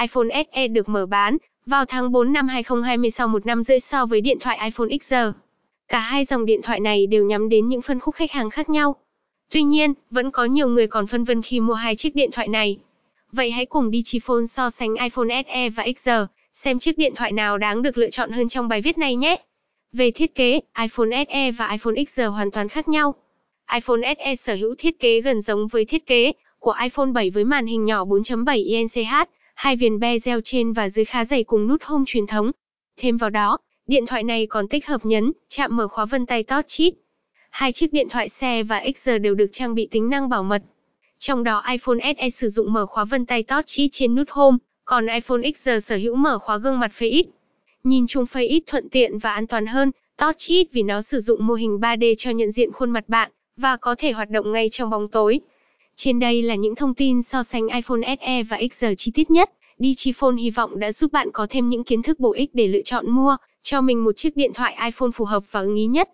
iPhone SE được mở bán vào tháng 4 năm 2020 sau một năm rưỡi so với điện thoại iPhone XR. Cả hai dòng điện thoại này đều nhắm đến những phân khúc khách hàng khác nhau. Tuy nhiên, vẫn có nhiều người còn phân vân khi mua hai chiếc điện thoại này. Vậy hãy cùng Digiphone so sánh iPhone SE và XR, xem chiếc điện thoại nào đáng được lựa chọn hơn trong bài viết này nhé. Về thiết kế, iPhone SE và iPhone XR hoàn toàn khác nhau. iPhone SE sở hữu thiết kế gần giống với thiết kế của iPhone 7 với màn hình nhỏ 4.7 inch, hai viền bezel trên và dưới khá dày cùng nút home truyền thống. Thêm vào đó, điện thoại này còn tích hợp nhấn, chạm mở khóa vân tay Touch It. Hai chiếc điện thoại xe và XR đều được trang bị tính năng bảo mật. Trong đó iPhone SE sử dụng mở khóa vân tay Touch It trên nút Home, còn iPhone XR sở hữu mở khóa gương mặt Face ID. Nhìn chung Face ID thuận tiện và an toàn hơn Touch It vì nó sử dụng mô hình 3D cho nhận diện khuôn mặt bạn và có thể hoạt động ngay trong bóng tối. Trên đây là những thông tin so sánh iPhone SE và XR chi tiết nhất. Digiphone hy vọng đã giúp bạn có thêm những kiến thức bổ ích để lựa chọn mua, cho mình một chiếc điện thoại iPhone phù hợp và ưng ý nhất.